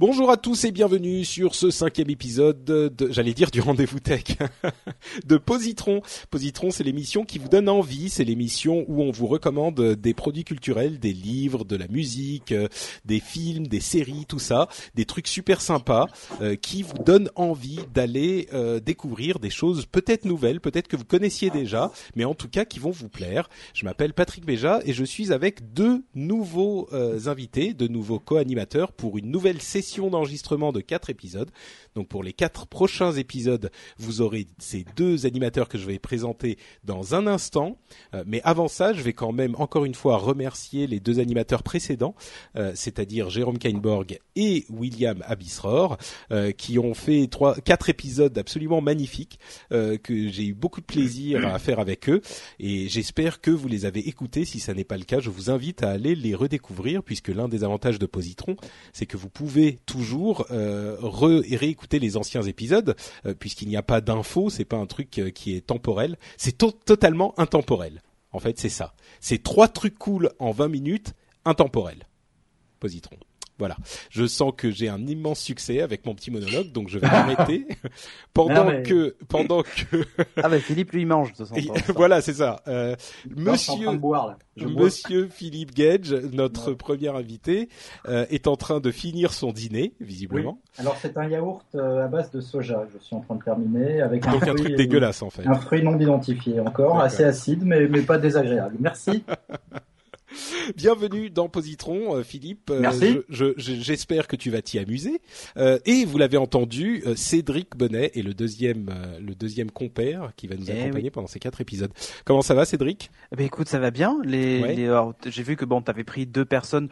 Bonjour à tous et bienvenue sur ce cinquième épisode de, j'allais dire du rendez-vous tech, de Positron. Positron, c'est l'émission qui vous donne envie, c'est l'émission où on vous recommande des produits culturels, des livres, de la musique, euh, des films, des séries, tout ça, des trucs super sympas euh, qui vous donnent envie d'aller euh, découvrir des choses peut-être nouvelles, peut-être que vous connaissiez déjà, mais en tout cas qui vont vous plaire. Je m'appelle Patrick Béja et je suis avec deux nouveaux invités, deux nouveaux co-animateurs pour une nouvelle session d'enregistrement de quatre épisodes. Donc pour les quatre prochains épisodes, vous aurez ces deux animateurs que je vais présenter dans un instant. Euh, mais avant ça, je vais quand même encore une fois remercier les deux animateurs précédents, euh, c'est-à-dire Jérôme Kainborg et William Abisror, euh, qui ont fait trois, quatre épisodes absolument magnifiques que j'ai eu beaucoup de plaisir à faire avec eux. Et j'espère que vous les avez écoutés. Si ça n'est pas le cas, je vous invite à aller les redécouvrir, puisque l'un des avantages de Positron, c'est que vous pouvez toujours euh, réécouter les anciens épisodes, euh, puisqu'il n'y a pas d'infos, c'est pas un truc euh, qui est temporel, c'est to- totalement intemporel. En fait, c'est ça. C'est trois trucs cool en 20 minutes, intemporels. Positron. Voilà. Je sens que j'ai un immense succès avec mon petit monologue, donc je vais m'arrêter pendant mais- que pendant que Ah bah Philippe lui il mange de Et temps. voilà, c'est ça. Euh, Non, je suis en train monsieur boire. Monsieur Philippe Gage, notre Ouais. premier invité, euh, est en train de finir son dîner, visiblement. Alors c'est un yaourt euh, à base de soja que je suis en train de terminer avec un Donc un fruit, truc dégueulasse en fait. un fruit non identifié encore, assez acide mais, mais pas désagréable. Merci. Bienvenue dans Positron, euh, Philippe. Euh, Merci. je- je- je- J'espère que tu vas t'y amuser. Euh, et vous l'avez entendu, euh, Cédric Bonnet est le deuxième, le deuxième compère qui va nous Eh accompagner pendant ces quatre épisodes. Comment ça va, Cédric? Eh ben écoute, ça va bien. Les, Ouais. les- j'ai vu que bon, t'avais pris deux personnes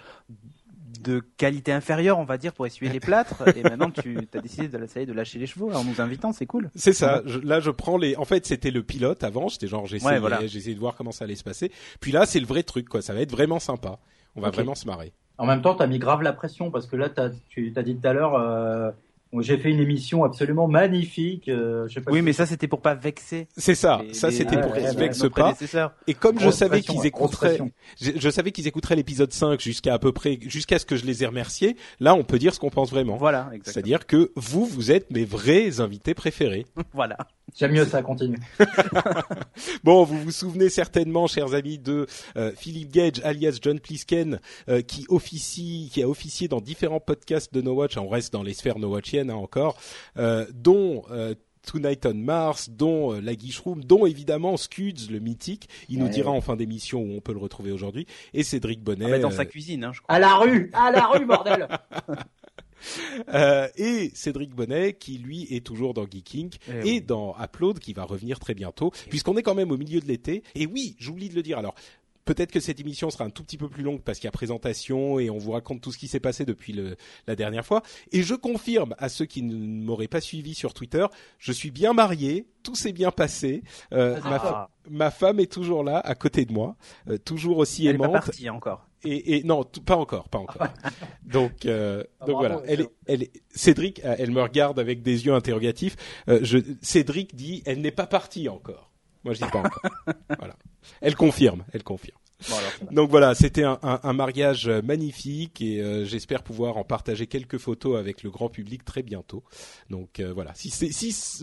de qualité inférieure, on va dire, pour essuyer les plâtres, et maintenant tu as décidé de, ça y est, de lâcher les chevaux en nous invitant, c'est cool. C'est ça. Je- là, je prends les. En fait, c'était le pilote avant. J'étais genre, j'essayais, Ouais, voilà. j'essayais de voir comment ça allait se passer. Puis là, c'est le vrai truc, quoi. Ça va être vraiment sympa. On va vraiment se marrer. En même temps, tu as mis grave la pression parce que là, t'as- tu t'as dit tout à l'heure, euh, j'ai fait une émission absolument magnifique. euh, je sais pas Oui, si- mais ça c'était pour pas vexer. C'est ça. les- ça, c'était pour qu'ils se vexent pas. Et comme je savais qu'ils écouteraient, je, je savais qu'ils écouteraient l'épisode 5 jusqu'à à peu près, jusqu'à ce que je les ai remerciés. Là, on peut dire ce qu'on pense vraiment. Voilà. C'est-à-dire que vous, vous êtes mes vrais invités préférés. Voilà. J'aime mieux ça, continue. Bon, vous vous souvenez certainement, chers amis, de euh, Philippe Gage, alias John Plisken, euh, qui officie, qui a officié dans différents podcasts de No Watch. On reste dans les sphères No Watchiennes hein, encore, euh, dont euh, Tonight on Mars, dont euh, La Guiche Room, dont évidemment Scuds, le mythique. Il nous Ouais. dira en fin d'émission où on peut le retrouver aujourd'hui. Et Cédric Bonnet. Ah bah, dans sa cuisine, hein, je crois. À la rue, à la rue, bordel. Euh, et Cédric Bonnet qui lui est toujours dans Geeking Eh et oui. dans Upload qui va revenir très bientôt puisqu'on est quand même au milieu de l'été et oui j'oublie de le dire alors Peut-être que cette émission sera un tout petit peu plus longue parce qu'il y a présentation et on vous raconte tout ce qui s'est passé depuis le, la dernière fois. Et je confirme à ceux qui ne m'auraient pas suivi sur Twitter, je suis bien marié, tout s'est bien passé. Euh, Ah, ma, c'est fa- ma femme est toujours là, à côté de moi, euh, toujours aussi Elle est pas aimante. partie encore. Et, et non, pas encore, pas encore. donc, euh, Ah, donc voilà. Elle est, excellent. elle est, Cédric, elle me regarde avec des yeux interrogatifs. Euh, je, Cédric dit, elle n'est pas partie encore. Moi, je dis pas encore. voilà. Elle confirme, elle confirme. Bon, alors. Donc voilà, c'était un, un, un mariage magnifique et euh, j'espère pouvoir en partager quelques photos avec le grand public très bientôt. Donc euh, voilà, si,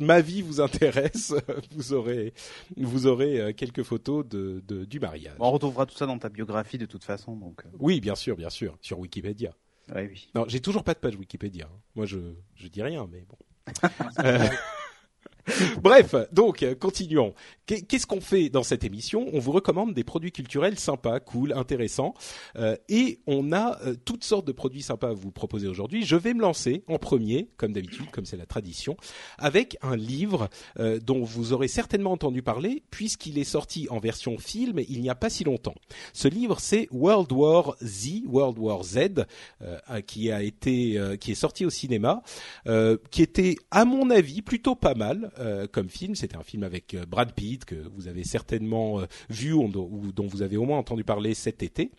ma vie vous intéresse, vous aurez vous aurez euh, quelques photos de, de du mariage. On retrouvera tout ça dans ta biographie de toute façon, donc. Oui, bien sûr, bien sûr, sur Wikipédia. ouais, oui. Non, j'ai toujours pas de page Wikipédia. hein. Moi, je je dis rien, mais bon. Euh, Bref, donc euh, continuons. Qu'est-ce qu'on fait dans cette émission? On vous recommande des produits culturels sympas, cool, intéressants, euh, et on a euh, toutes sortes de produits sympas à vous proposer aujourd'hui. Je vais me lancer en premier, comme d'habitude, comme c'est la tradition, avec un livre dont vous aurez certainement entendu parler, puisqu'il est sorti en version film il n'y a pas si longtemps. Ce livre, c'est World War Z, World War Z, qui a été, qui est sorti au cinéma, qui était, à mon avis, plutôt pas mal euh, comme film. C'était un film avec euh, Brad Pitt que vous avez certainement euh, vu ou, dont vous avez au moins entendu parler cet été.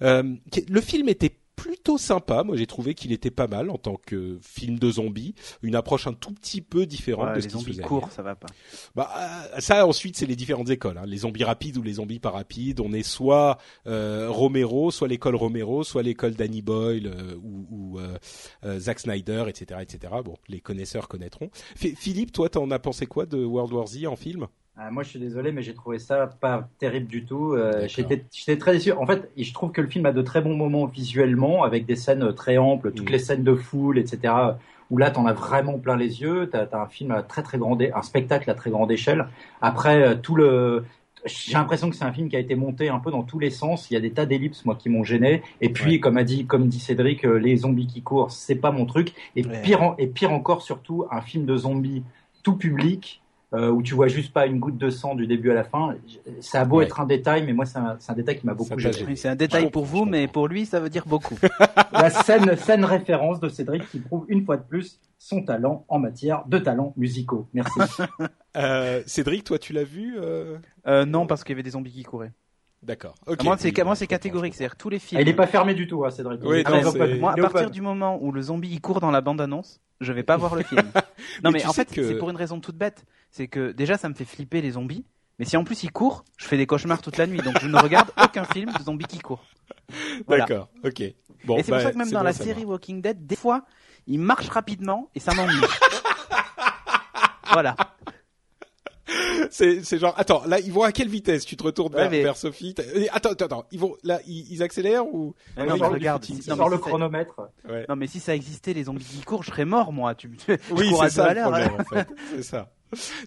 le film était plutôt sympa. Moi, j'ai trouvé qu'il était pas mal en tant que film de zombies, une approche un tout petit peu différente de ce qui se faisait. courts, ça va pas. Bah ça ensuite c'est les différentes écoles, hein. les zombies rapides ou les zombies pas rapides. On est soit euh, Romero, soit l'école Romero, soit l'école Danny Boyle euh, ou, ou euh, euh, Zack Snyder, etc., etc. Bon, les connaisseurs connaîtront. Philippe, toi, t'en as pensé quoi de World War Z en film? Ah, moi, je suis désolé, mais j'ai trouvé ça pas terrible du tout. Euh, J'étais très déçu. En fait, je trouve que le film a de très bons moments visuellement, avec des scènes très amples, toutes mm. les scènes de foule, etc. Où là, t'en as vraiment plein les yeux. T'as as un film à très très grande, un spectacle à très grande échelle. Après, euh, tout le, j'ai l'impression que c'est un film qui a été monté un peu dans tous les sens. Il y a des tas d'ellipses, moi, qui m'ont gêné. Et puis, comme a dit, comme dit Cédric, euh, les zombies qui courent, c'est pas mon truc. Et pire, et pire encore, surtout, un film de zombies tout public euh, où tu vois juste pas une goutte de sang du début à la fin. Ça a beau être un détail, mais moi c'est un, un, détail qui m'a beaucoup gêné. c'est un détail pour vous, mais pour lui ça veut dire beaucoup. La scène, scène référence de Cédric qui prouve une fois de plus son talent en matière de talents musicaux. Merci. euh, Cédric, toi tu l'as vu euh... Euh, Non, parce qu'il y avait des zombies qui couraient. D'accord. Okay. Moi, c'est moi, c'est catégorique, c'est-à-dire tous les films. Ah, il n'est pas fermé du tout, hein, Cédric. Oui, moi, à partir du moment où le zombie il court dans la bande annonce, je vais pas voir le film. non, mais, en fait, c'est pour une raison toute bête. C'est que déjà, ça me fait flipper les zombies. Mais si en plus il court, je fais des cauchemars toute la nuit. Donc je ne regarde aucun film de zombies qui courent. D'accord. Ok. Bon. Et c'est pour ça bah, que même dans la série Walking Dead, des fois, il marche rapidement et ça m'ennuie. voilà c'est genre attends là ils vont à quelle vitesse? Tu te retournes vers, Sophie attends attends attends ils vont là ils, accélèrent ou? Non, non, regarde non, le chronomètre non mais si ça existait les zombies qui courent je serais mort moi tu oui c'est ça le problème en fait c'est ça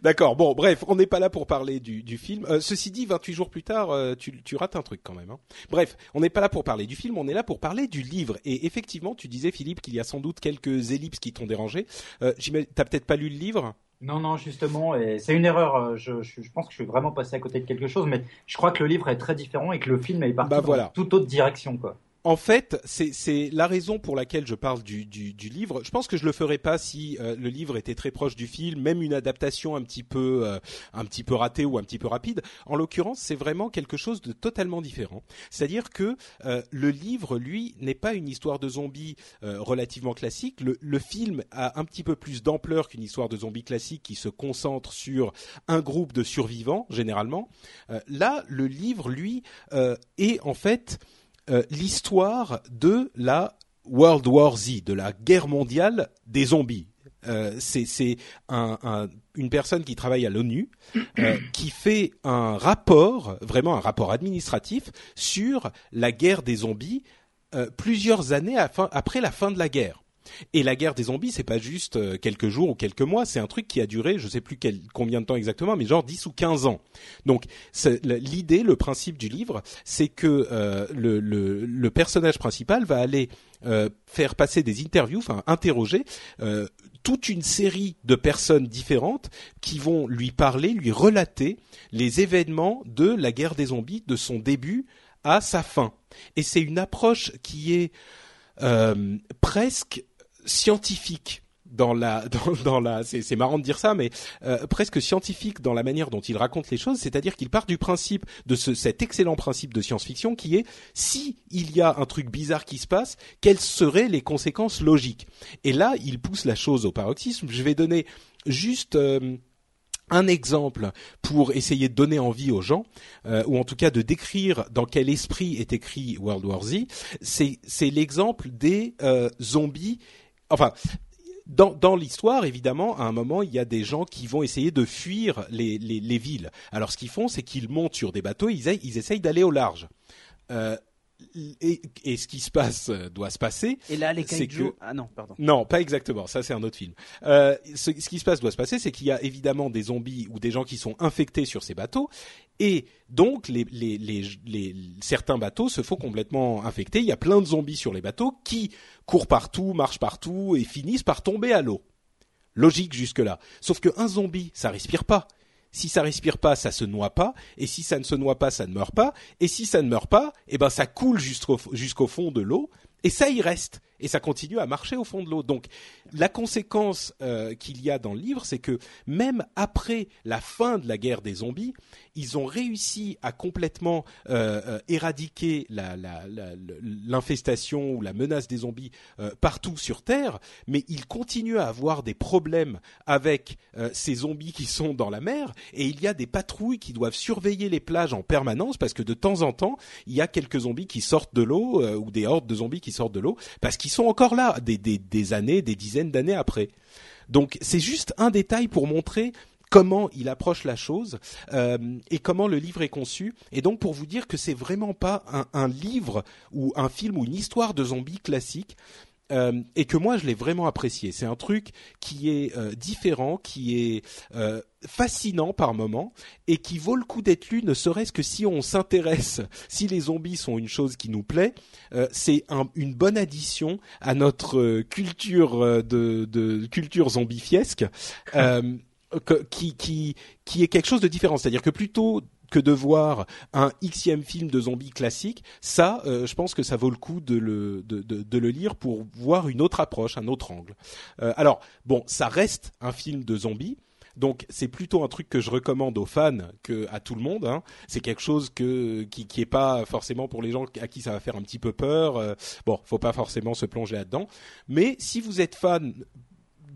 D'accord. Bon, bref, on n'est pas là pour parler du, du film. Euh, ceci dit, 28 jours plus tard, euh, tu, tu, rates un truc quand même. Hein. Bref, on n'est pas là pour parler du film, on est là pour parler du livre. Et effectivement, tu disais, Philippe, qu'il y a sans doute quelques ellipses qui t'ont dérangé. Euh, T'as peut-être pas lu le livre? Non, non, justement, et c'est une erreur. Euh, je, je, pense que je suis vraiment passé à côté de quelque chose, mais je crois que le livre est très différent et que le film est parti bah, dans toute autre direction, quoi en fait, c'est la raison pour laquelle je parle du, du, du, livre. Je pense que je le ferais pas si euh, le livre était très proche du film, même une adaptation un petit peu euh, un petit peu ratée ou un petit peu rapide. En l'occurrence, c'est vraiment quelque chose de totalement différent. C'est-à-dire que euh, le livre, lui, n'est pas une histoire de zombies relativement classique. Le, le, film a un petit peu plus d'ampleur qu'une histoire de zombies classique qui se concentre sur un groupe de survivants généralement. là, le livre, lui, est en fait euh, l'histoire de la World War Z, de la guerre mondiale des zombies. Euh, c'est un, une personne qui travaille à l'ONU euh, qui fait un rapport, vraiment un rapport administratif sur la guerre des zombies plusieurs années après la fin de la guerre. Et la guerre des zombies, c'est pas juste euh, quelques jours ou quelques mois, c'est un truc qui a duré, je sais plus combien de temps exactement, mais genre 10 ou 15 ans. Donc l'idée, le principe du livre, c'est que euh, le, personnage principal va aller euh, faire passer des interviews, enfin interroger toute une série de personnes différentes qui vont lui parler, lui relater les événements de la guerre des zombies, de son début à sa fin. Et c'est une approche qui est presque scientifique dans la dans, la c'est marrant de dire ça mais euh, presque scientifique dans la manière dont il raconte les choses c'est-à-dire qu'il part du principe de ce, cet excellent principe de science-fiction qui est si il y a un truc bizarre qui se passe quelles seraient les conséquences logiques? Et là il pousse la chose au paroxysme. Je vais donner juste euh, un exemple pour essayer de donner envie aux gens, euh, ou en tout cas de décrire dans quel esprit est écrit World War Z, c'est l'exemple des zombies enfin, dans, dans l'histoire, évidemment, à un moment, il y a des gens qui vont essayer de fuir les, les, villes. Alors, ce qu'ils font, c'est qu'ils montent sur des bateaux, ils, ils essayent d'aller au large. Euh, et, et, ce qui se passe euh, doit se passer. Et là, les kaiju. Ah non, pardon. Non, pas exactement. Ça, c'est un autre film. Euh, ce, ce, qui se passe doit se passer, c'est qu'il y a évidemment des zombies ou des gens qui sont infectés sur ces bateaux, et donc les, les, les, les certains bateaux se font complètement infectés. Il y a plein de zombies sur les bateaux qui courent partout, marchent partout et finissent par tomber à l'eau. Logique jusque là. Sauf qu'un zombie, ça respire pas. Si ça respire pas, ça se noie pas. Et si ça ne se noie pas, ça ne meurt pas. Et si ça ne meurt pas, eh ben ça coule jusqu'au fond de l'eau. Et ça y reste et ça continue à marcher au fond de l'eau. Donc la conséquence euh, qu'il y a dans le livre, c'est que même après la fin de la guerre des zombies, ils ont réussi à complètement euh, euh éradiquer l'infestation ou la menace des zombies partout sur Terre, mais ils continuent à avoir des problèmes avec ces zombies qui sont dans la mer, et il y a des patrouilles qui doivent surveiller les plages en permanence parce que de temps en temps, il y a quelques zombies qui sortent de l'eau ou des hordes de zombies qui sortent de l'eau parce qu'ils qui sont encore là des années, des dizaines d'années après. Donc c'est juste un détail pour montrer comment il approche la chose euh, et comment le livre est conçu. Et donc pour vous dire que c'est vraiment pas un, un, livre ou un film ou une histoire de zombies classique. Euh, et que moi je l'ai vraiment apprécié. C'est un truc qui est euh, différent, qui est euh, fascinant par moment et qui vaut le coup d'être lu, ne serait-ce que si on s'intéresse, si les zombies sont une chose qui nous plaît, c'est un, une bonne addition à notre culture de, de culture zombifiesque. qui, qui, qui est quelque chose de différent. C'est-à-dire que plutôt que de voir un xème film de zombies classique, ça, euh, je pense que ça vaut le coup de le, de, de, de, le lire pour voir une autre approche, un autre angle. Euh, alors, bon, ça reste un film de zombies. Donc c'est plutôt un truc que je recommande aux fans que à tout le monde. Hein. C'est quelque chose que qui, qui est pas forcément pour les gens à qui ça va faire un petit peu peur. Euh, bon, faut pas forcément se plonger là-dedans. Mais si vous êtes fan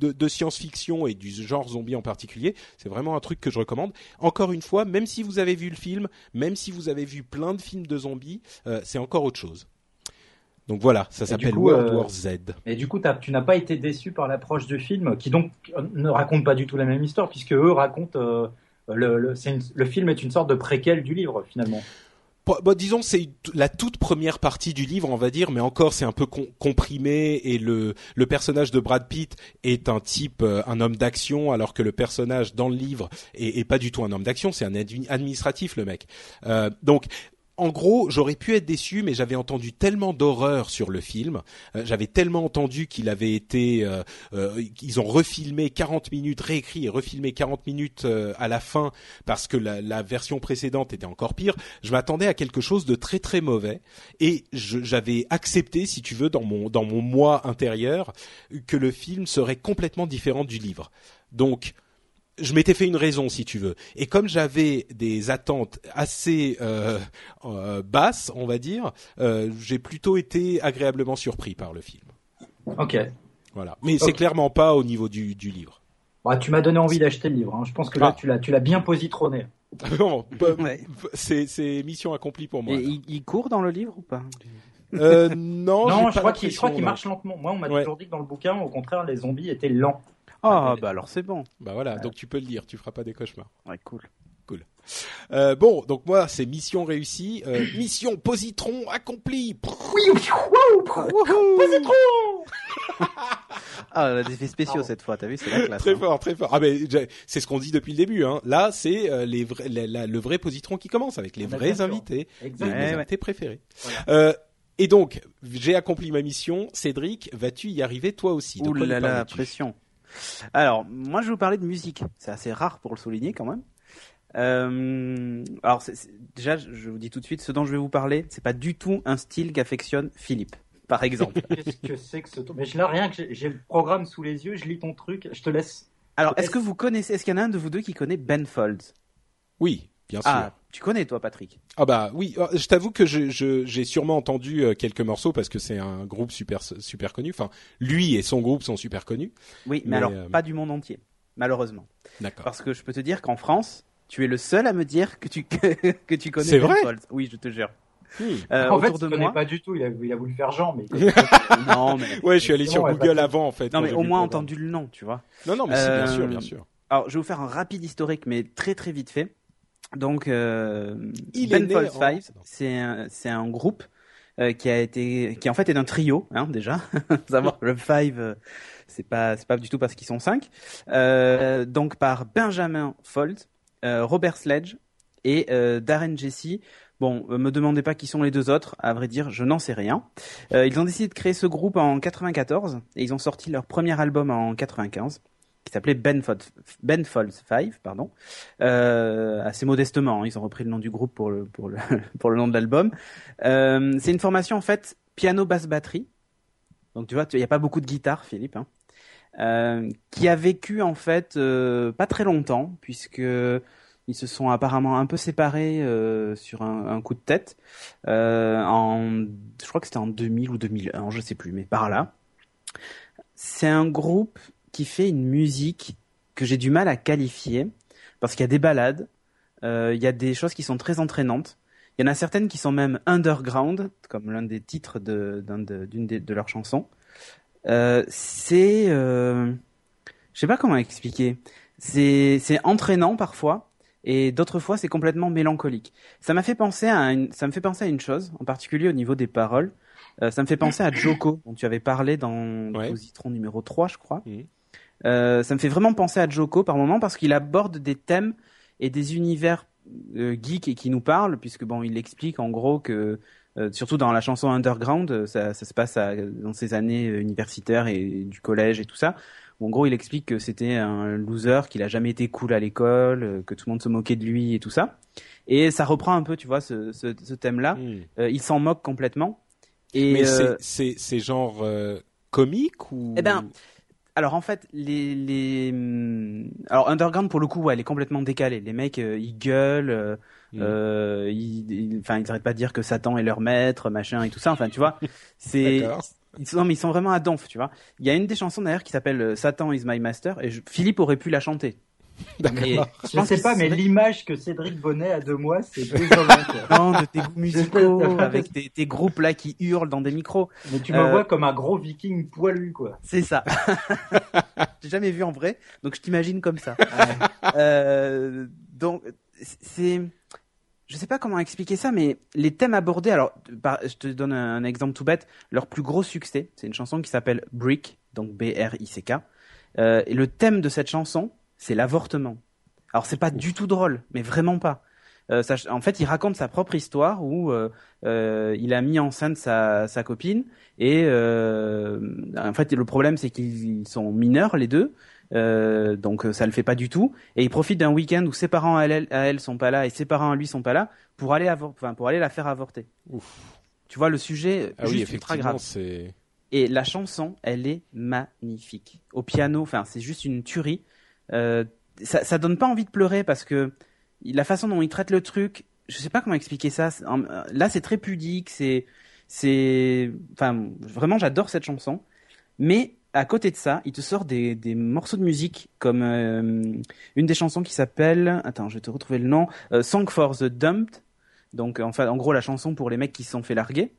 de, de science-fiction et du genre zombie en particulier, c'est vraiment un truc que je recommande. Encore une fois, même si vous avez vu le film, même si vous avez vu plein de films de zombies, euh, c'est encore autre chose. Donc voilà, ça s'appelle World euh, War Z. Et du coup, tu n'as pas été déçu par l'approche du film, qui donc ne raconte pas du tout la même histoire, puisque eux racontent. Euh, le, le, le, film est une sorte de préquel du livre finalement. Bon, disons c'est la toute première partie du livre, on va dire, mais encore c'est un peu comprimé et le le personnage de Brad Pitt est un type, euh, un homme d'action, alors que le personnage dans le livre est, est pas du tout un homme d'action, c'est un administratif le mec. Euh, donc en gros, j'aurais pu être déçu, mais j'avais entendu tellement d'horreur sur le film, euh, j'avais tellement entendu qu'il avait été, euh, euh, ont refilmé 40 minutes, réécrit et refilmé 40 minutes à la fin parce que la, la, version précédente était encore pire. Je m'attendais à quelque chose de très très mauvais et j'avais accepté, si tu veux, dans mon dans mon moi intérieur, que le film serait complètement différent du livre. Donc je m'étais fait une raison, si tu veux. Et comme j'avais des attentes assez euh, euh, basses, on va dire, euh, j'ai plutôt été agréablement surpris par le film. Ok. Voilà. Mais c'est clairement pas au niveau du, du livre. Bah, tu m'as donné envie d'acheter le livre. Hein. Je pense que là, ah. tu l'as, tu l'as bien positronné. bon, bah, c'est, mission accomplie pour moi. Et il, court dans le livre ou pas? Euh, Non, non je, crois qu'il, je crois qu'il marche lentement. Moi, on m'a toujours dit que dans le bouquin, au contraire, les zombies étaient lents. Ah, bah alors c'est bon. Bah voilà, donc tu peux le lire, tu feras pas des cauchemars. Ouais, cool. Cool. Euh, bon, donc moi, c'est mission réussie. Euh, mission positron accomplie. positron Ah, on a des effets spéciaux cette fois, t'as vu, c'est la classe. Très hein. fort, très fort. Ah mais c'est ce qu'on dit depuis le début. Hein. Là, c'est euh, les vrais, le vrai positron qui commence avec les vrais invités, les invités préférés. Euh, et donc, j'ai accompli ma mission. Cédric, vas-tu y arriver toi aussi? Ouh là là, pression. Alors, moi, je vais vous parler de musique. C'est assez rare pour le souligner quand même. Euh, alors, déjà, je vous dis tout de suite, ce dont je vais vous parler, c'est pas du tout un style qu'affectionne Philippe, par exemple. Qu'est-ce que c'est que ce Mais je n'ai rien, que j'ai le programme sous les yeux, je lis ton truc, je te laisse. Alors, est-ce que vous connaissez, est-ce qu'il y en a un de vous deux qui connaît Ben Folds? Oui. Bien sûr. Ah, tu connais toi, Patrick? Ah bah oui. Oh, je t'avoue que j'ai je, sûrement entendu euh, quelques morceaux parce que c'est un groupe super super connu. Enfin, lui et son groupe sont super connus. Oui, mais, alors euh, pas du monde entier, malheureusement. D'accord. Parce que je peux te dire qu'en France, tu es le seul à me dire que tu que, tu connais. C'est vrai? Oui, je te jure. Hmm. Euh, en fait, de il moi... pas du tout. Il a, il a voulu faire Jean, mais. non, mais. Ouais, je suis allé sur Google avant, en fait. Non, mais au moins entendu le nom, tu vois. Non, non, mais si, bien sûr, bien sûr. Alors, je vais vous faire un rapide historique, mais très très vite fait. Donc, euh, Ben Folds Five, c'est un, c'est un groupe qui a été, qui en fait est un trio, hein, déjà. savoir le Five, c'est pas, c'est pas du tout parce qu'ils sont cinq. donc par Benjamin Fold, Robert Sledge et Darren Jesse. Bon, me demandez pas qui sont les deux autres, à vrai dire, je n'en sais rien. ils ont décidé de créer ce groupe en 94 et ils ont sorti leur premier album en 95 qui s'appelait Ben, ben Folds 5, pardon, euh, assez modestement. Hein, ils ont repris le nom du groupe pour le, pour le, nom de l'album. Euh, c'est une formation en fait piano basse batterie. Donc tu vois, il n'y a pas beaucoup de guitare, Philippe, hein, euh, qui a vécu en fait pas très longtemps puisque ils se sont apparemment un peu séparés sur un, coup de tête. en, je crois que c'était en 2000 ou 2001, je sais plus, mais par là. C'est un groupe qui fait une musique que j'ai du mal à qualifier parce qu'il y a des balades, euh, il y a des choses qui sont très entraînantes. Il y en a certaines qui sont même underground, comme l'un des titres d'une de, de, de, leurs chansons. Euh, c'est, euh, je sais pas comment expliquer. C'est, c'est entraînant parfois, et d'autres fois c'est complètement mélancolique. Ça m'a fait penser à une, ça me fait penser à une chose, en particulier au niveau des paroles. Euh, ça me fait penser à Joko, dont tu avais parlé dans ouais. Positron numéro 3, je crois. Euh, ça me fait vraiment penser à Joko par moment parce qu'il aborde des thèmes et des univers euh, geeks et qui nous parlent, puisque bon, il explique en gros que euh, surtout dans la chanson Underground, ça, ça se passe à, dans ses années universitaires et du collège et tout ça. Où en gros, il explique que c'était un loser, qu'il a jamais été cool à l'école, que tout le monde se moquait de lui et tout ça. Et ça reprend un peu, tu vois, ce, ce, ce thème-là. Hmm. il s'en moque complètement. Et Mais c'est c'est genre comique ou Eh ben, alors en fait, les, les hum, alors Underground pour le coup, ouais, elle est complètement décalée. Les mecs, euh, ils gueulent, euh, mm. euh, ils, enfin, ils arrêtent pas de dire que Satan est leur maître, machin et tout ça. Enfin, tu vois, c'est ils sont, non, mais ils sont vraiment à donf, tu vois. Il y a une des chansons d'ailleurs qui s'appelle Satan is my master et Philippe aurait pu la chanter. Je ne sais pas, mais l'image que Cédric Bonnet a de moi, c'est désolant. non, de tes goûts musicaux, avec tes, tes, groupes là qui hurlent dans des micros. Mais tu me euh... vois comme un gros viking poilu, quoi. C'est ça. J'ai jamais vu en vrai, donc je t'imagine comme ça. euh, donc, c'est, je sais pas comment expliquer ça, mais les thèmes abordés, alors, je te donne un exemple tout bête. Leur plus gros succès, c'est une chanson qui s'appelle Brick, donc B-R-I-C-K. Euh, et le thème de cette chanson, c'est l'avortement. Alors c'est pas du tout drôle, mais vraiment pas. Euh, ça, en fait, il raconte sa propre histoire où euh, euh, il a mis enceinte sa, sa copine et en fait le problème c'est qu'ils sont mineurs les deux, donc ça le fait pas du tout et il profite d'un week-end où ses parents à elle, à elle sont pas là et ses parents à lui sont pas là pour aller enfin pour aller la faire avorter. Ouf. Tu vois le sujet ah juste oui, ultra grave. Et la chanson, elle est magnifique. Au piano, enfin c'est juste une tuerie. Euh, ça, ça donne pas envie de pleurer parce que la façon dont il traite le truc, je sais pas comment expliquer ça. Là, c'est très pudique, c'est, c'est, enfin, vraiment, j'adore cette chanson. Mais à côté de ça, il te sort des, des morceaux de musique comme euh, une des chansons qui s'appelle, attends, je vais te retrouver le nom, euh, Song for the Dumped. Donc, enfin, en gros, la chanson pour les mecs qui se sont fait larguer.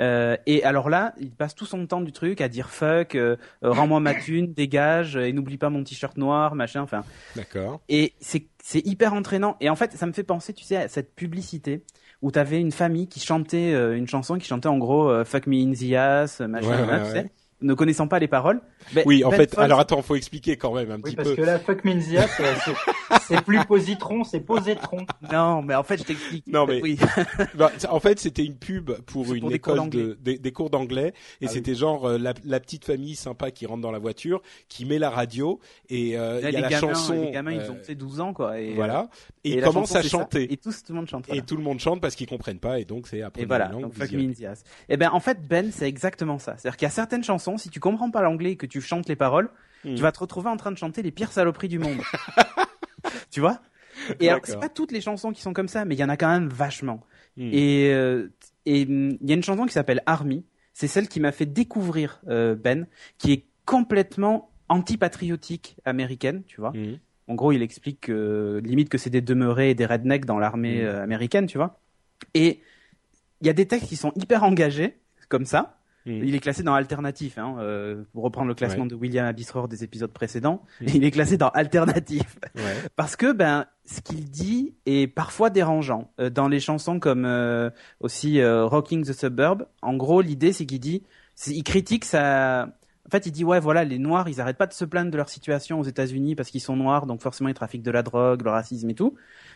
Euh, et alors là, il passe tout son temps du truc à dire fuck, euh, euh rends-moi ma thune, dégage, et n'oublie pas mon t-shirt noir, machin, enfin. D'accord. Et c'est c'est hyper entraînant. Et en fait, ça me fait penser, tu sais, à cette publicité où t'avais une famille qui chantait euh, une chanson qui chantait en gros fuck me in the ass, machin, ouais, ouais, tu sais ne connaissant pas les paroles. Ben, oui, en ben fait, alors attends, faut expliquer quand même un oui, petit parce peu. Parce que la fuck Minzia, c'est plus positron, c'est posétron. Non, mais en fait, je t'explique. Non, mais oui. bah, en fait, c'était une pub pour une pour des école cours de des, des cours d'anglais et Ah c'était oui. genre euh, la, la petite famille sympa qui rentre dans la voiture, qui met la radio et euh, il Là, y a la gamins, chanson. les gamins, ils euh, ont fait 12 ans, quoi. Et, voilà. Et, et ils commencent à ça. chanter. Et tout le monde chante. Et tout le monde chante parce qu'ils comprennent pas et donc c'est après Et voilà, donc fuck ass. Et ben en fait Ben c'est exactement ça. C'est-à-dire qu'il y a certaines chansons, si tu comprends pas l'anglais et que tu chantes les paroles, Hmm. tu vas te retrouver en train de chanter les pires saloperies du monde. tu vois? Et alors c'est pas toutes les chansons qui sont comme ça, mais il y en a quand même vachement. Hmm. Et euh, et hum, il y a une chanson qui s'appelle Army. C'est celle qui m'a fait découvrir euh, Ben, qui est complètement anti-patriotique américaine, tu vois. Hmm. En gros, il explique que, limite que c'est des demeurés et des rednecks dans l'armée euh, américaine, tu vois. Et il y a des textes qui sont hyper engagés, comme ça. Il est classé dans alternatif, hein, euh, pour reprendre le classement Ouais. de William Abisror des épisodes précédents. Il est classé dans alternatif Ouais. parce que ben ce qu'il dit est parfois dérangeant. Euh, dans les chansons comme euh, aussi euh, Rocking the Suburb, en gros, l'idée c'est qu'il dit, il critique ça. En fait, il dit ouais, voilà, les Noirs, ils arrêtent pas de se plaindre de leur situation aux États-Unis parce qu'ils sont noirs, donc forcément ils trafiquent de la drogue, le racisme et tout.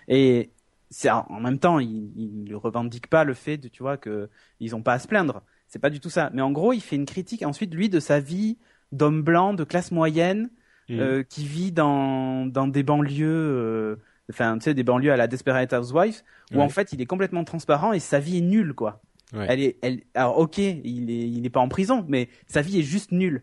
Et c'est en même temps, il, ne revendique pas le fait de, tu vois, que ils ont pas à se plaindre. C'est pas du tout ça. Mais en gros, il fait une critique ensuite lui de sa vie d'homme blanc de classe moyenne mmh. qui vit dans dans des banlieues enfin tu sais des banlieues à la Desperate Housewives où en fait il est complètement transparent et sa vie est nulle quoi. Elle est, elle, alors ok, il est, il est pas en prison, mais sa vie est juste nulle.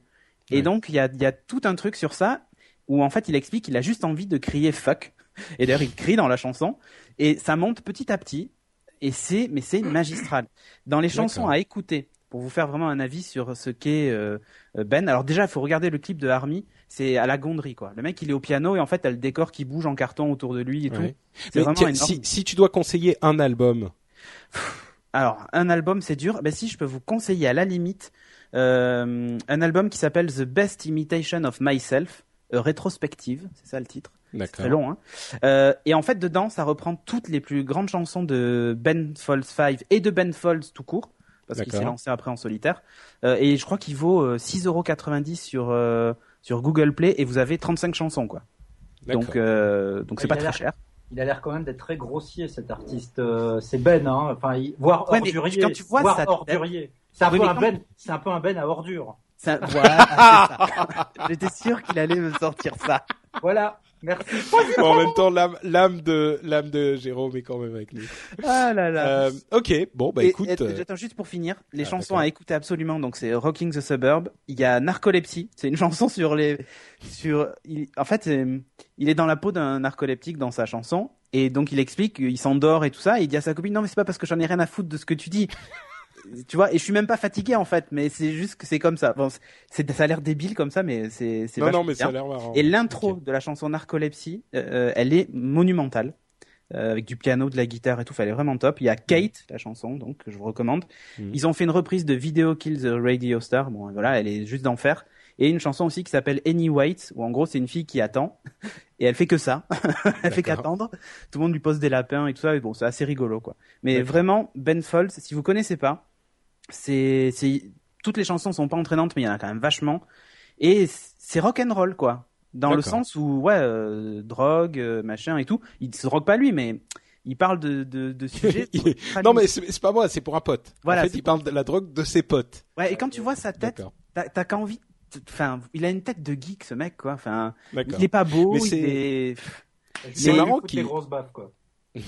Et donc il y a, il y a tout un truc sur ça où en fait il explique qu'il a juste envie de crier fuck. Et d'ailleurs il crie dans la chanson et ça monte petit à petit et c'est, mais c'est magistral. Dans les chansons à écouter pour vous faire vraiment un avis sur ce qu'est euh, Ben. Alors déjà il faut regarder le clip de Army c'est à la gonderie quoi. Le mec il est au piano et en fait t'as le décor qui bouge en carton autour de lui et tout. C'est vraiment énorme. Si, si tu dois conseiller un album. Alors un album c'est dur. Ben si je peux vous conseiller à la limite euh, un album qui s'appelle The Best Imitation of Myself, euh, rétrospective, c'est ça le titre. C'est long. Hein. Euh, et en fait dedans ça reprend toutes les plus grandes chansons de Ben Folds 5 et de Ben Folds tout court parce qu'il s'est lancé après en solitaire. Euh, et je crois qu'il vaut 6,90€ sur sur Google Play et vous avez 35 chansons quoi. Donc euh, donc c'est pas très cher. Il a l'air quand même d'être très grossier cet artiste. Euh, c'est Ben hein. Enfin voire ouais, ordurier. Quand tu vois voire ça, ordurier. C'est un peu un Ben. C'est un peu un Ben à ordures. Voilà, J'étais sûr qu'il allait me sortir ça. Voilà. Merci. en même temps, l'âme de l'âme de Jérôme est quand même avec nous. Ah là là. Euh, ok, bon bah écoute. Euh, j'attends juste pour finir, les ah, chansons à écouter absolument. Donc c'est Rocking the Suburb. Il y a Narcolepsy. C'est une chanson sur les sur. en fait, il est dans la peau d'un narcoleptique dans sa chanson. Et donc il explique qu'il s'endort et tout ça. Et il dit à sa copine non mais c'est pas parce que j'en ai rien à foutre de ce que tu dis tu vois, et je suis même pas fatigué en fait, mais c'est juste que c'est comme ça. Bon, c'est, ça a l'air débile comme ça, mais c'est, c'est non, non, mais ça a l'air marrant. Et l'intro de la chanson Narcolepsy, euh, elle est monumentale. Euh, avec du piano, de la guitare et tout, elle est vraiment top. Il y a Kate, la chanson, donc que je vous recommande. Mm. Ils ont fait une reprise de Video Kill the Radio Star. Bon, voilà, elle est juste d'enfer. Et une chanson aussi qui s'appelle Any Wait, où en gros c'est une fille qui attend et elle fait que ça, elle fait qu'attendre. Tout le monde lui pose des lapins et tout ça. Et bon, c'est assez rigolo quoi. Mais vraiment, Ben Folds, si vous connaissez pas, c'est, toutes les chansons sont pas entraînantes, mais il y en a quand même vachement. Et c'est rock and roll, quoi. Dans le sens où, ouais, euh, drogue, euh, machin et tout. Il se drogue pas lui, mais il parle de, de, de sujets. non, mais c'est pas moi, c'est pour un pote. Voilà. En fait, il parle de la drogue de ses potes. Ouais, et quand tu vois sa tête, t'as, qu'à envie. Enfin, il a une tête de geek, ce mec, quoi. Enfin, il est pas beau, mais c'est. C'est marrant qu'il. Des grosses baffes, quoi.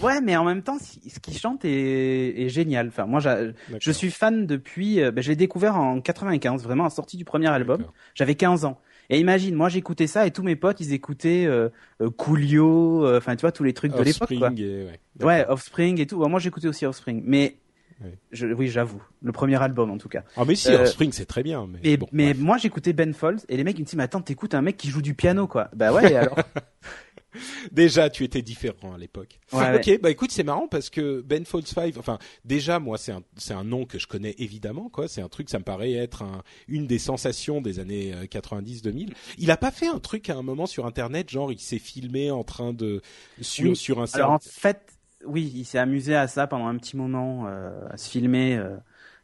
Ouais, mais en même temps, ce qu'il chante est, est, génial. Enfin, moi, je suis fan depuis. Euh, ben, je l'ai découvert en 95, vraiment à la sortie du premier album. J'avais 15 ans. Et imagine, moi, j'écoutais ça et tous mes potes, ils écoutaient euh, euh Coolio, euh, enfin, tu vois, tous les trucs de l'époque. Ouais, ouais, Offspring et tout. moi, j'écoutais aussi Offspring, mais Je, oui, j'avoue. Le premier album, en tout cas. Ah, mais si, Offspring, c'est très bien. Mais, bon, mais moi, j'écoutais Ben Folds et les mecs, ils me disent, mais attends, t'écoutes un mec qui joue du piano, quoi. Bah ouais, alors. Déjà, tu étais différent à l'époque. ok, bah écoute, c'est marrant parce que Ben Folds 5, enfin, déjà, moi, c'est un, c'est un nom que je connais évidemment, quoi. C'est un truc, ça me paraît être un, une des sensations des années 90-2000. Euh, il a pas fait un truc à un moment sur Internet, genre, il s'est filmé en train de, sur, sur un Alors, en fait, oui, il s'est amusé à ça pendant un petit moment, euh, à se filmer, euh,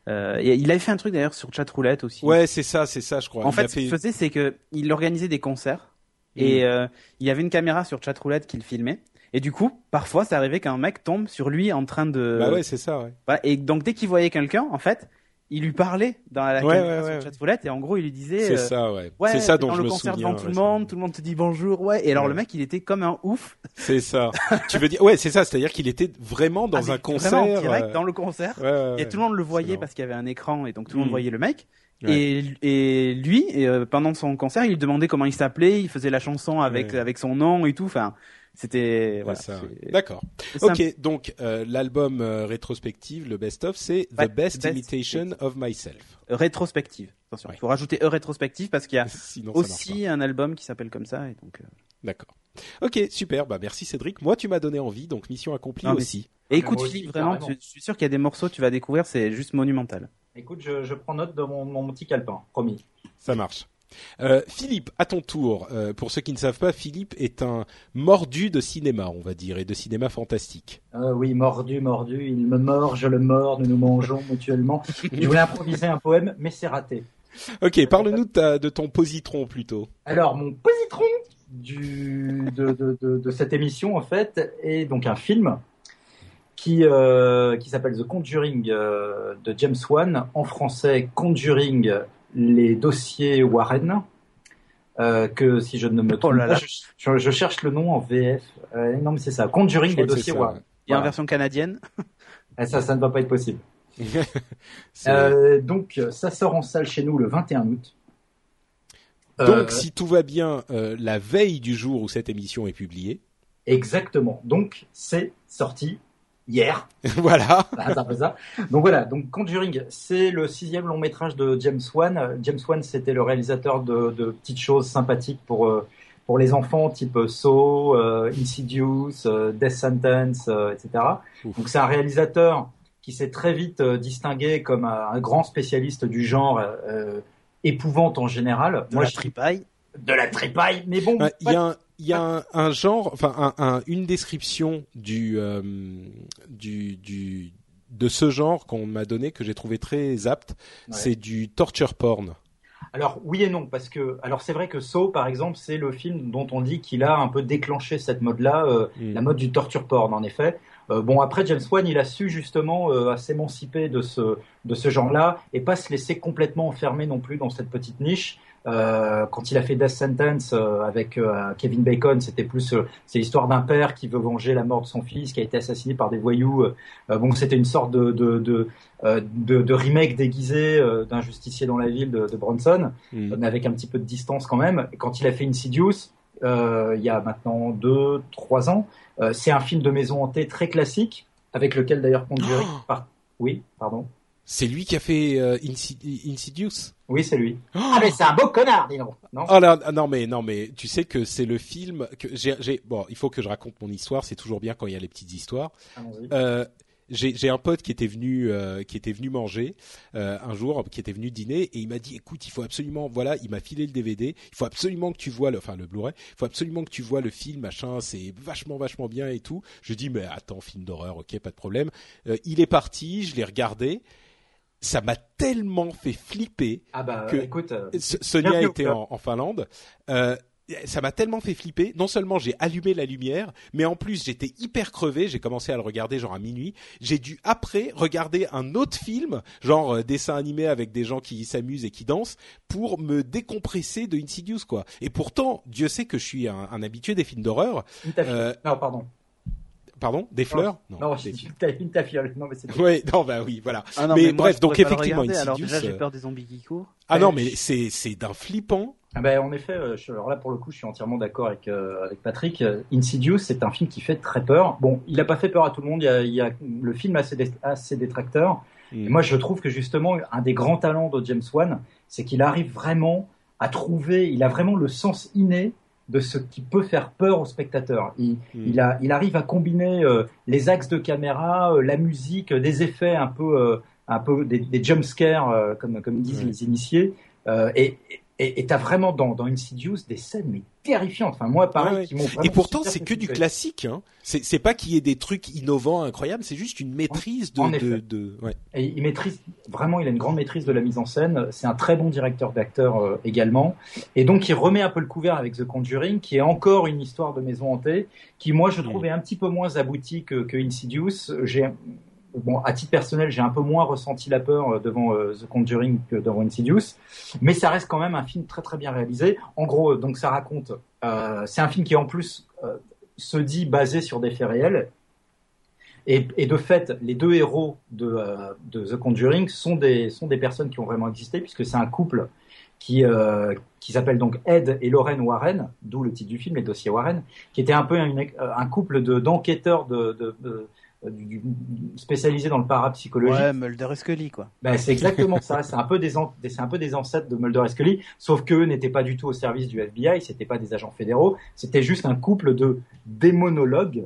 euh, et il avait fait un truc d'ailleurs sur Chatroulette aussi. Ouais, c'est ça, c'est ça, je crois. En fait, ce qu'il faisait, c'est que il organisait des concerts et mm. euh, il y avait une caméra sur chatroulette qui le filmait. Et du coup, parfois, ça arrivait qu'un mec tombe sur lui en train de. Bah ouais, c'est ça. Ouais. Voilà. Et donc, dès qu'il voyait quelqu'un, en fait, il lui parlait dans la caméra sur chatroulette et en gros, il lui disait. C'est euh, ça, ouais. c'est ça dont dans je le me concert souviens. devant tout le monde, tout le monde te dit bonjour, ouais. Et alors, le mec, il était comme un ouf. C'est ça. tu veux dire, ouais, c'est ça. C'est-à-dire qu'il était vraiment dans ah, un concert. Vraiment direct euh, dans le concert. et tout le monde le voyait parce qu'il y avait un écran et donc tout le monde mm. voyait le mec. Et, et, lui, et, euh, pendant son concert, il demandait comment il s'appelait, il faisait la chanson avec avec son nom et tout. Enfin, c'était voilà. D'accord. Ok, donc euh, l'album euh, rétrospective, le best of, c'est The Best, Imitation of Myself. Rétrospective. Attention, il faut rajouter e rétrospective parce qu'il y a aussi un album qui s'appelle comme ça et donc. D'accord. Ok, super. Bah merci Cédric. Moi, tu m'as donné envie, donc mission accomplie aussi. Et écoute, Philippe, vraiment, je suis sûr qu'il y a des morceaux que tu vas découvrir, c'est juste monumental. Écoute, je, je prends note de mon, mon petit calepin, promis. Ça marche. Euh, Philippe, à ton tour. Euh, pour ceux qui ne savent pas, Philippe est un mordu de cinéma, on va dire, et de cinéma fantastique. Euh, oui, mordu, mordu. Il me mord, je le mords, nous nous mangeons mutuellement. je voulais improviser un poème, mais c'est raté. Ok, parle-nous de, de, ton positron plutôt. Alors, mon positron du, de, de, de, cette émission, en fait, est donc un film qui, qui s'appelle The Conjuring de James Wan, en français Conjuring les dossiers Warren. Euh, que si je ne me trompe oh pas, je, cherche le nom en VF. Euh, non, mais c'est ça. Conjuring les dossiers Warren. Il y a une version canadienne. Et eh, ça, ça ne va pas être possible. euh, donc, ça sort en salle chez nous le 21 août. Donc, euh, si tout va bien, euh, la veille du jour où cette émission est publiée. Exactement. Donc, c'est sorti hier. voilà. ça. Donc voilà, donc Conjuring, c'est le sixième long métrage de James Wan. James Wan, c'était le réalisateur de, de, petites choses sympathiques pour euh, pour les enfants, type Saw, euh, Insidious, euh, Death Sentence, etc. Donc c'est un réalisateur qui s'est très vite distingué comme un, grand spécialiste du genre épouvante en général. De Moi, la tripaille. De la tripaille, mais bon. Il y a il y a un, genre, enfin un, une description du, euh, du, du de ce genre qu'on m'a donné que j'ai trouvé très apte. C'est du torture porn. Alors oui et non parce que alors c'est vrai que Saw par exemple c'est le film dont on dit qu'il a un peu déclenché cette mode-là, euh, mm. la mode du torture porn en effet. Euh, bon après James Wan il a su justement s'émanciper de ce de ce genre-là et pas se laisser complètement enfermer non plus dans cette petite niche. Euh, quand il a fait Death Sentence euh, avec euh, Kevin Bacon, c'était plus c'est l'histoire d'un père qui veut venger la mort de son fils qui a été assassiné par des voyous. bon, c'était une sorte de de, de, de, remake déguisé d'un justicier dans la ville de, de Bronson, mm. mais avec un petit peu de distance quand même. quand il a fait Insidious, il y a maintenant deux trois ans, c'est un film de maison hantée très classique avec lequel d'ailleurs Conjuring. par... Oui, pardon. C'est lui qui a fait euh, Insidious? Oui, c'est lui. Oh ah mais c'est un beau connard, dis donc. Non? Oh là, non mais non mais tu sais que c'est le film que j'ai bon, il faut que je raconte mon histoire, c'est toujours bien quand il y a les petites histoires. Euh, j'ai un pote qui était venu euh, qui était venu manger euh, un jour, qui était venu dîner et il m'a dit écoute, il faut absolument voilà, il m'a filé le DVD, il faut absolument que tu vois le enfin le Blu-ray, il faut absolument que tu vois le film machin, c'est vachement vachement bien et tout. Je dis mais attends, film d'horreur, OK, pas de problème. Euh, il est parti, je l'ai regardé ça m'a tellement fait flipper ah bah, que écoute, euh, Sonia était en, en, Finlande. Euh, ça m'a tellement fait flipper. Non seulement j'ai allumé la lumière, mais en plus j'étais hyper crevé. J'ai commencé à le regarder genre à minuit. J'ai dû après regarder un autre film, genre euh, dessin animé avec des gens qui s'amusent et qui dansent, pour me décompresser de Insidious quoi. Et pourtant, Dieu sait que je suis un, un habitué des films d'horreur. Euh, non, pardon. Pardon, des fleurs Non, non une tafiole. Non, mais c'est. Oui, non, bah oui, voilà. Ah mais, bref, donc effectivement, Insidious. Alors déjà, j'ai peur des zombies qui courent. Ah non, mais c'est c'est d'un flippant. Ah ben, en effet, euh, alors là pour le coup, je suis entièrement d'accord avec euh, avec Patrick. Insidious, c'est un film qui fait très peur. Bon, il n'a pas fait peur à tout le monde. Il y a, il y a le film a ses, a ses détracteurs. Mm. Et moi, je trouve que justement, un des grands talents de James Wan, c'est qu'il arrive vraiment à trouver. Il a vraiment le sens inné de ce qui peut faire peur au spectateur. Il, hmm. il, a, il arrive à combiner euh, les axes de caméra, euh, la musique, des effets un peu, euh, un peu des, des jump scares, comme, comme disent les initiés. et, et t'as vraiment dans, dans Insidious des scènes mais terrifiantes. Enfin moi pareil qui m'ont Et pourtant c'est que du classique. Hein. C'est pas qu'il y ait des trucs innovants incroyables, c'est juste une maîtrise de. de, de ouais. Et il maîtrise vraiment, il a une grande maîtrise de la mise en scène. C'est un très bon directeur d'acteur euh, également. Et donc il remet un peu le couvert avec The Conjuring, qui est encore une histoire de maison hantée, qui moi je trouve est un petit peu moins abouti que, que Insidious. J'ai bon, à titre personnel, j'ai un peu moins ressenti la peur euh, devant euh, The Conjuring que devant Insidious, mais ça reste quand même un film très très bien réalisé. En gros, donc ça raconte, euh, c'est un film qui en plus euh, se dit basé sur des faits réels. Et, de fait, les deux héros de, euh, The Conjuring sont des, sont des personnes qui ont vraiment existé, puisque c'est un couple qui, qui s'appelle donc Ed et Lorraine Warren, d'où le titre du film, les dossiers Warren, qui était un peu un, couple d'enquêteurs de, de, de du, spécialisé dans le parapsychologie. Ouais, Mulder et Scully, quoi. Ben, c'est exactement ça. C'est un peu des, c'est un peu des ancêtres de Mulder et Scully, sauf qu'eux n'étaient pas du tout au service du FBI, c'était pas des agents fédéraux, c'était juste un couple de démonologues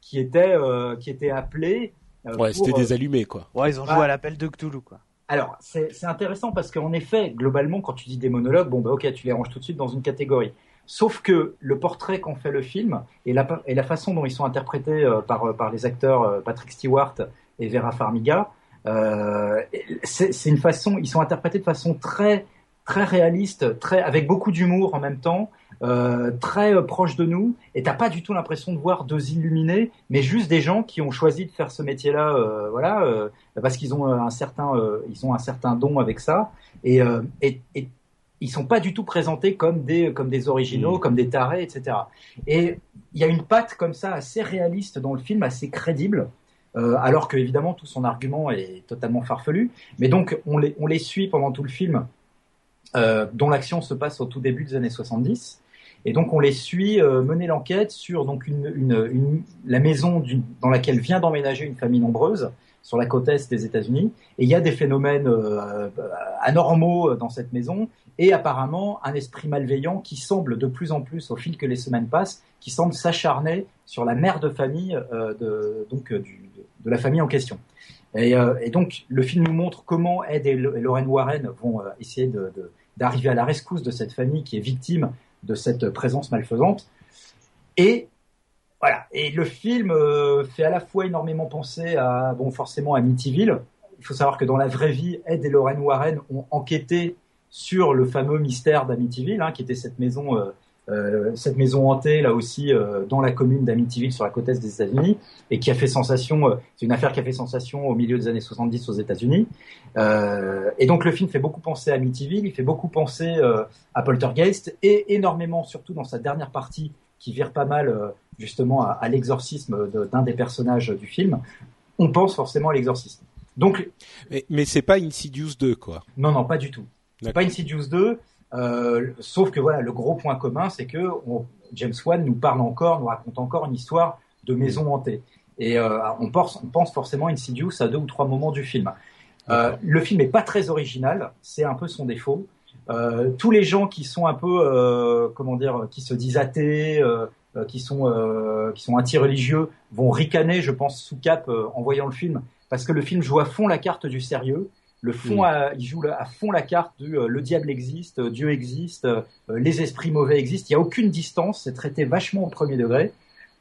qui étaient, euh, qui étaient appelés. Euh, ouais, c'était des euh, allumés, quoi. Ouais, ils ont joué à l'appel de Cthulhu, quoi. alors, c'est intéressant parce qu'en effet, globalement, quand tu dis des monologues, bon, bah, ok, tu les ranges tout de suite dans une catégorie. Sauf que le portrait qu'en fait le film et la, et la façon dont ils sont interprétés euh, par, par les acteurs euh, Patrick Stewart et Vera Farmiga, euh, c'est une façon, ils sont interprétés de façon très très réaliste, très avec beaucoup d'humour en même temps, euh, très euh, proche de nous. Et t'as pas du tout l'impression de voir deux illuminés, mais juste des gens qui ont choisi de faire ce métier-là, euh, voilà, euh, parce qu'ils ont un certain, ont un certain don avec ça. Et, ils sont pas du tout présentés comme des comme des originaux, mmh. comme des tarés, etc. Et il y a une patte comme ça assez réaliste dans le film, assez crédible. Euh, alors que évidemment tout son argument est totalement farfelu. Mais donc on les, on les suit pendant tout le film euh, dont l'action se passe au tout début des années 70. Et donc on les suit euh, mener l'enquête sur donc une, une, une la maison dans laquelle vient d'emménager une famille nombreuse sur la côte est des États-Unis. Et il y a des phénomènes euh, anormaux dans cette maison et apparemment un esprit malveillant qui semble de plus en plus, au fil que les semaines passent, qui semble s'acharner sur la mère de famille euh, de, donc, de, la famille en question. Et, donc le film nous montre comment Ed et Lorraine Warren vont essayer de, de d'arriver à la rescousse de cette famille qui est victime de cette présence malfaisante. Et voilà. Et le film euh, fait à la fois énormément penser à, bon, forcément à Amityville. Il faut savoir que dans la vraie vie, Ed et Lorraine Warren ont enquêté sur le fameux mystère d'Amityville, hein, qui était cette maison euh, euh, cette maison hantée là aussi dans la commune d'Amityville sur la côte est des États-Unis et qui a fait sensation. C'est une affaire qui a fait sensation au milieu des années 70 aux États-Unis. et donc le film fait beaucoup penser à Amityville, il fait beaucoup penser à Poltergeist et énormément, surtout dans sa dernière partie, qui vire pas mal justement à, à l'exorcisme d'un des personnages du film. On pense forcément à l'exorcisme. Donc, mais, mais c'est pas Insidious 2 quoi. Non non pas du tout. C'est pas Insidious 2. Euh, sauf que voilà, le gros point commun, c'est que James Wan nous parle encore, nous raconte encore une histoire de maison hantée. Et euh, on, pense, on pense forcément Insidious à deux ou trois moments du film. Euh, le film est pas très original, c'est un peu son défaut. Euh, tous les gens qui sont un peu, euh, comment dire, qui se disent athées, euh, qui sont qui sont anti-religieux, vont ricaner, je pense, sous cap en voyant le film, parce que le film joue à fond la carte du sérieux. Le fond, mm. il joue à fond la carte du euh, le diable existe, euh, Dieu existe, euh, les esprits mauvais existent. Il n'y a aucune distance, c'est traité vachement au premier degré.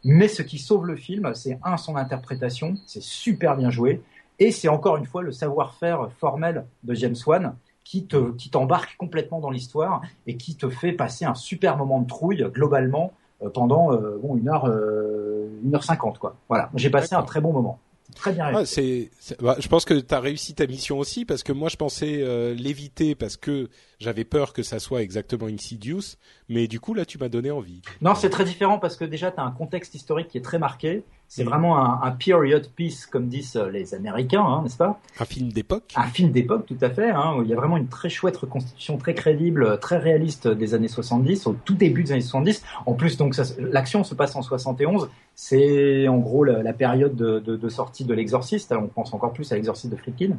Mais ce qui sauve le film, c'est un son interprétation, c'est super bien joué, et c'est encore une fois le savoir-faire formel de James Wan qui te qui t'embarque complètement dans l'histoire et qui te fait passer un super moment de trouille globalement pendant bon une heure une heure cinquante quoi. Voilà, j'ai passé un très bon moment. Très bien ah, c'est, bah, je pense que tu as réussi ta mission aussi parce que moi je pensais euh, l'éviter parce que j'avais peur que ça soit exactement Insidious, mais du coup là tu m'as donné envie. Non, c'est très différent parce que déjà tu as un contexte historique qui est très marqué. C'est vraiment un, un, period piece, comme disent euh, les Américains, hein, n'est-ce pas? Un film d'époque. Un film d'époque, tout à fait. Hein, il y a vraiment une très chouette reconstitution, très crédible, très réaliste des années 70, au tout début des années 70. En plus, donc l'action se passe en 71. C'est en gros la, la période de, de, de, sortie de l'Exorciste. On pense encore plus à l'Exorciste de Friedkin.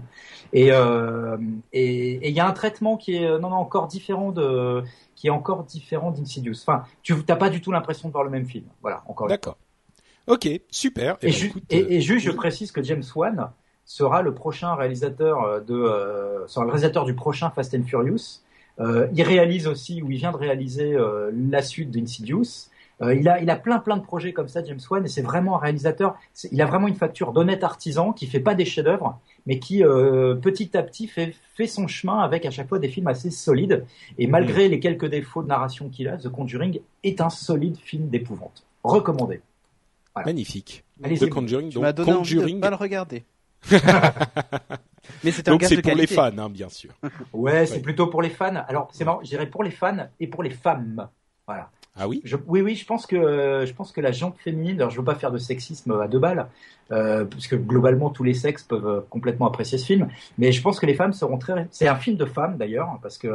Et euh, et il y a un traitement qui est non non encore différent de qui est encore différent d'Insidious. Enfin, tu n'as pas du tout l'impression de voir le même film. Voilà, encore. D'accord. Ok, super. Et, eh ben, et, juste, je précise que James Wan sera le prochain réalisateur euh, de, euh, sera le réalisateur du prochain Fast and Furious. Euh, il réalise aussi, ou il vient de réaliser euh, la suite d'Insidious. Euh, il a, il a plein plein de projets comme ça, James Wan, et c'est vraiment un réalisateur. Il a vraiment une facture d'honnête artisan qui fait pas des chefs-d'œuvre, mais qui petit à petit fait, fait son chemin avec à chaque fois des films assez solides. Et malgré les quelques défauts de narration qu'il a, The Conjuring est un solide film d'épouvante. Recommandé. Magnifique. The Conjuring. Tu donc, donné Conjuring. pas le regarder. Mais c'est un c'est pour les fans, hein, bien sûr. Ouais, c'est plutôt pour les fans. Alors, c'est marrant, je dirais pour les fans et pour les femmes. Voilà. Ah oui Oui, oui, je pense que je pense que la jante féminine. Alors, je veux pas faire de sexisme à deux balles, euh, puisque globalement tous les sexes peuvent euh, complètement apprécier ce film. Mais je pense que les femmes seront très. C'est un film de femmes d'ailleurs, parce que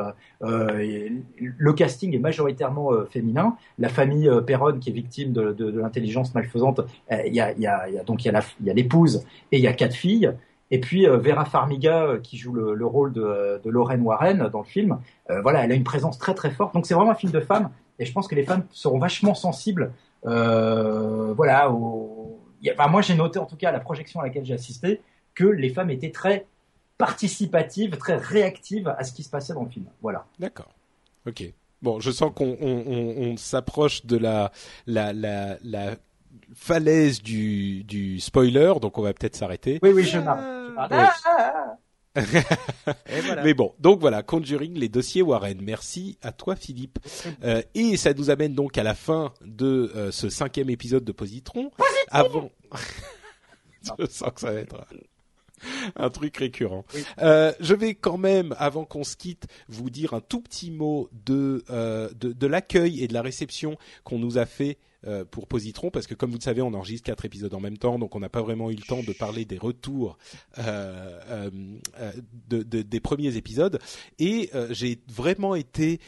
euh, le casting est majoritairement euh, féminin. La famille euh, Perron qui est victime de, l'intelligence malfaisante, il y a, y, a, y a donc il y a l'épouse et il y a quatre filles. Et puis Vera Farmiga qui joue le, le rôle de, de, Lorraine Warren dans le film, voilà, elle a une présence très très forte. Donc c'est vraiment un film de femmes et je pense que les femmes seront vachement sensibles. Euh, voilà. Au... Enfin, moi, j'ai noté en tout cas à la projection à laquelle j'ai assisté que les femmes étaient très participative, très réactive à ce qui se passait dans le film. Voilà. D'accord. Ok. Bon, je sens qu'on on, on, s'approche de la, la, la, la falaise du, du spoiler, donc on va peut-être s'arrêter. Oui, oui, je Mais bon, donc voilà, Conjuring, les dossiers Warren. Merci à toi Philippe. Euh, et ça nous amène donc à la fin de euh, ce cinquième épisode de Positron. Avant, je sens que ça va être un truc récurrent. Euh, je vais quand même, avant qu'on se quitte, vous dire un tout petit mot de, euh, de, de l'accueil et de la réception qu'on nous a fait euh, pour Positron parce que comme vous le savez on enregistre quatre épisodes en même temps donc on n'a pas vraiment eu le temps de parler des retours euh, euh, de, de, des premiers épisodes. Et j'ai vraiment été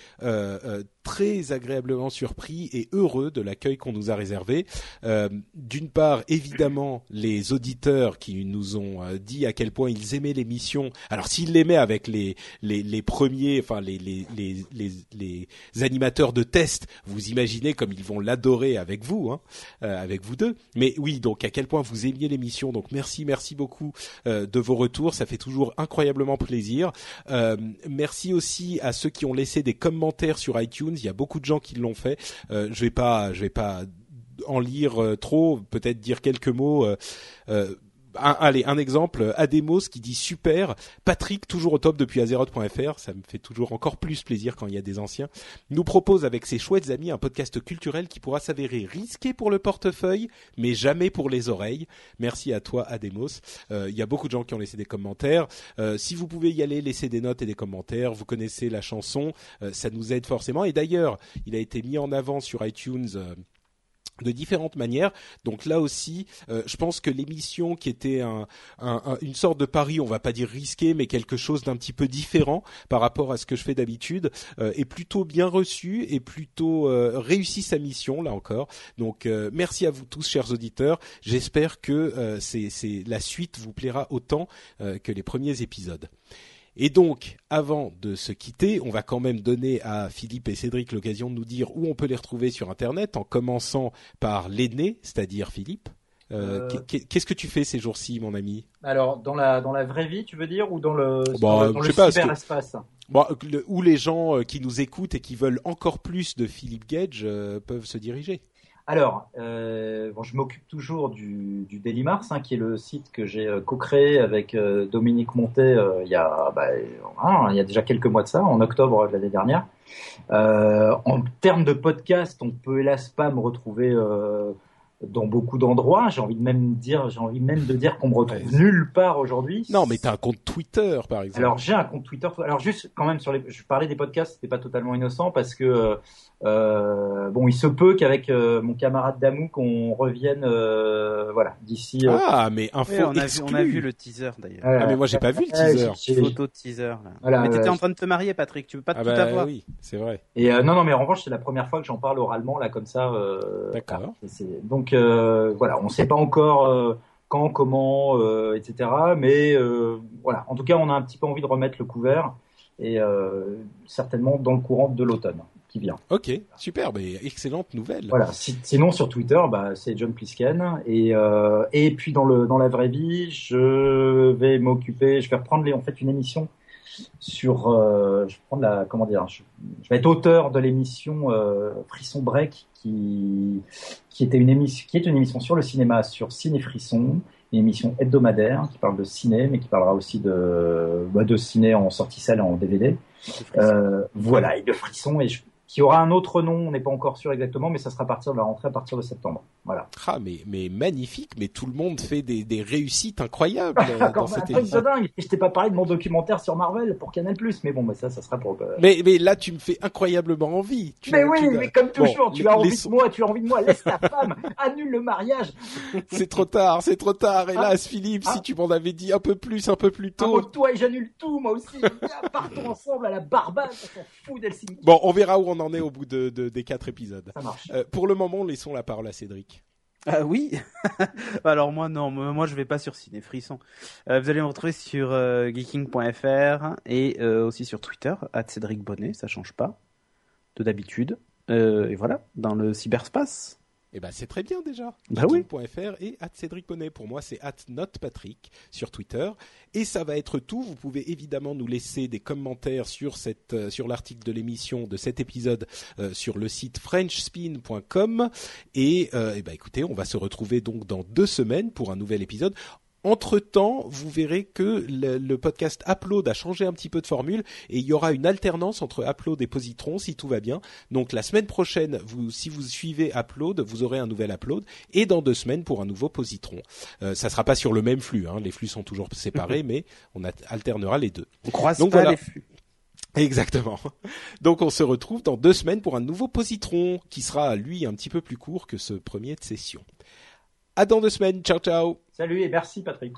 très agréablement surpris et heureux de l'accueil qu'on nous a réservé. Euh, D'une part, évidemment, les auditeurs qui nous ont euh, dit à quel point ils aimaient l'émission. Alors, s'ils l'aimaient avec les, les, les, premiers, enfin les, les, les, les, animateurs de test, vous imaginez comme ils vont l'adorer avec vous, hein, euh, avec vous deux. Mais oui, donc à quel point vous aimiez l'émission. Donc merci, merci beaucoup euh, de vos retours. Ça fait toujours incroyablement plaisir. Merci aussi à ceux qui ont laissé des commentaires sur iTunes il y a beaucoup de gens qui l'ont fait. Euh, je vais pas, vais pas en lire euh, trop, peut-être dire quelques mots. Euh, allez, un exemple, Ademos qui dit super, Patrick toujours au top depuis Azeroth.fr, ça me fait toujours encore plus plaisir quand il y a des anciens, nous propose avec ses chouettes amis un podcast culturel qui pourra s'avérer risqué pour le portefeuille, mais jamais pour les oreilles. Merci à toi Ademos. Euh, il y a beaucoup de gens qui ont laissé des commentaires. Euh, si vous pouvez y aller, laisser des notes et des commentaires, vous connaissez la chanson, euh, ça nous aide forcément. Et d'ailleurs, il a été mis en avant sur iTunes de différentes manières. Donc là aussi, euh, je pense que l'émission qui était un, une sorte de pari, on va pas dire risqué, mais quelque chose d'un petit peu différent par rapport à ce que je fais d'habitude, euh, est plutôt bien reçu et plutôt euh, réussi sa mission là encore. Donc merci à vous tous, chers auditeurs. J'espère que c'est la suite vous plaira autant que les premiers épisodes. Et donc, avant de se quitter, on va quand même donner à Philippe et Cédric l'occasion de nous dire où on peut les retrouver sur Internet, en commençant par l'aîné, c'est-à-dire Philippe. Euh, euh, Qu'est-ce que tu fais ces jours-ci, mon ami? Alors, dans la dans la vraie vie, tu veux dire, ou dans le, bah, dans le, cyberespace? Bon, Où les gens euh, qui nous écoutent et qui veulent encore plus de Philippe Gage peuvent se diriger alors, euh, bon, je m'occupe toujours du, du Daily Mars, hein, qui est le site que j'ai euh, co-créé avec euh, Dominique Montet il, y a, bah, il y a déjà quelques mois de ça, en octobre de l'année dernière. en termes de podcast, on peut hélas pas me retrouver dans beaucoup d'endroits. J'ai envie de même dire, j'ai envie même de dire qu'on me retrouve nulle part aujourd'hui. Non, mais t'as un compte Twitter, par exemple. Alors j'ai un compte Twitter. Alors juste quand même sur les, je parlais des podcasts, c'était pas totalement innocent parce que euh, bon, il se peut qu'avec euh, mon camarade Damou qu'on revienne, euh, voilà, d'ici. Euh, ah, mais info on, a vu, on a vu le teaser d'ailleurs. ah, mais moi j'ai pas vu le teaser. Photo de teaser. Là. Voilà, mais t'étais en train de te marier, Patrick. Tu veux pas ah tout bah, avoir. Oui, c'est vrai. Et non, non, mais en revanche, c'est la première fois que j'en parle oralement là comme ça. D'accord. Donc voilà, on sait pas encore quand, comment, etc. Mais voilà, en tout cas, on a un petit peu envie de remettre le couvert et certainement dans le courant de l'automne qui vient. Ok, super, mais excellente nouvelle. Voilà. sinon sur Twitter, bah, c'est John Plisken et euh, et puis dans le dans la vraie vie, je vais m'occuper, je vais reprendre les, en fait une émission sur, euh, je vais prendre la comment dire, je, vais être auteur de l'émission euh, Frisson Break qui qui était une émission qui est une émission sur le cinéma sur Ciné Frisson une émission hebdomadaire qui parle de ciné, mais qui parlera aussi de, bah, de ciné en sortie salle en DVD. Euh, voilà, et de frisson. Et je, qui aura un autre nom, on n'est pas encore sûr exactement, mais ça sera à partir de la rentrée à partir de septembre. Voilà. Ah, mais, mais magnifique, mais tout le monde fait des, des réussites incroyables dans cette émission. dingue. Et je t'ai pas parlé de mon documentaire sur Marvel pour Canal+, mais bon, mais ça, ça sera pour. Euh, mais, mais là, tu me fais incroyablement envie. mais oui, mais comme toujours, tu as envie de moi, tu as envie de moi, laisse ta femme, annule le mariage. c'est trop tard, c'est trop tard. Hélas, ah. Philippe, si ah. tu m'en avais dit un peu plus, un peu plus tôt. Ah, toi et j'annule tout, moi aussi. partons ensemble à la Barbade, on s'en fout d'Helsinki. Bon, on verra où on en est au bout de, des quatre épisodes. Ça marche. Euh, pour le moment, laissons la parole à Cédric. Ah oui. Alors moi non, moi je vais pas sur Ciné Frisson. Euh, vous allez me retrouver sur euh, geeking.fr et aussi sur Twitter Cédric Bonnet, ça change pas de d'habitude. et voilà, dans le cyberspace. Eh ben c'est très bien déjà. Bah oui. et at Cédric Bonnet. Pour moi c'est at notpatrick sur Twitter. Et ça va être tout. Vous pouvez évidemment nous laisser des commentaires sur cette euh, sur l'article de l'émission de cet épisode euh, sur le site frenchspin.com. Et, euh, eh ben écoutez, on va se retrouver donc dans deux semaines pour un nouvel épisode. Entre-temps, vous verrez que le, podcast Upload a changé un petit peu de formule et il y aura une alternance entre Upload et Positron si tout va bien. Donc la semaine prochaine, vous, si vous suivez Upload, vous aurez un nouvel Upload et dans deux semaines pour un nouveau Positron. Euh, ça sera pas sur le même flux, hein. les flux sont toujours séparés, mais on alternera les deux. On croise Donc, pas les flux. Exactement. Donc on se retrouve dans deux semaines pour un nouveau Positron qui sera lui un petit peu plus court que ce premier de session. À dans deux semaines. Ciao, ciao. Salut et merci, Patrick.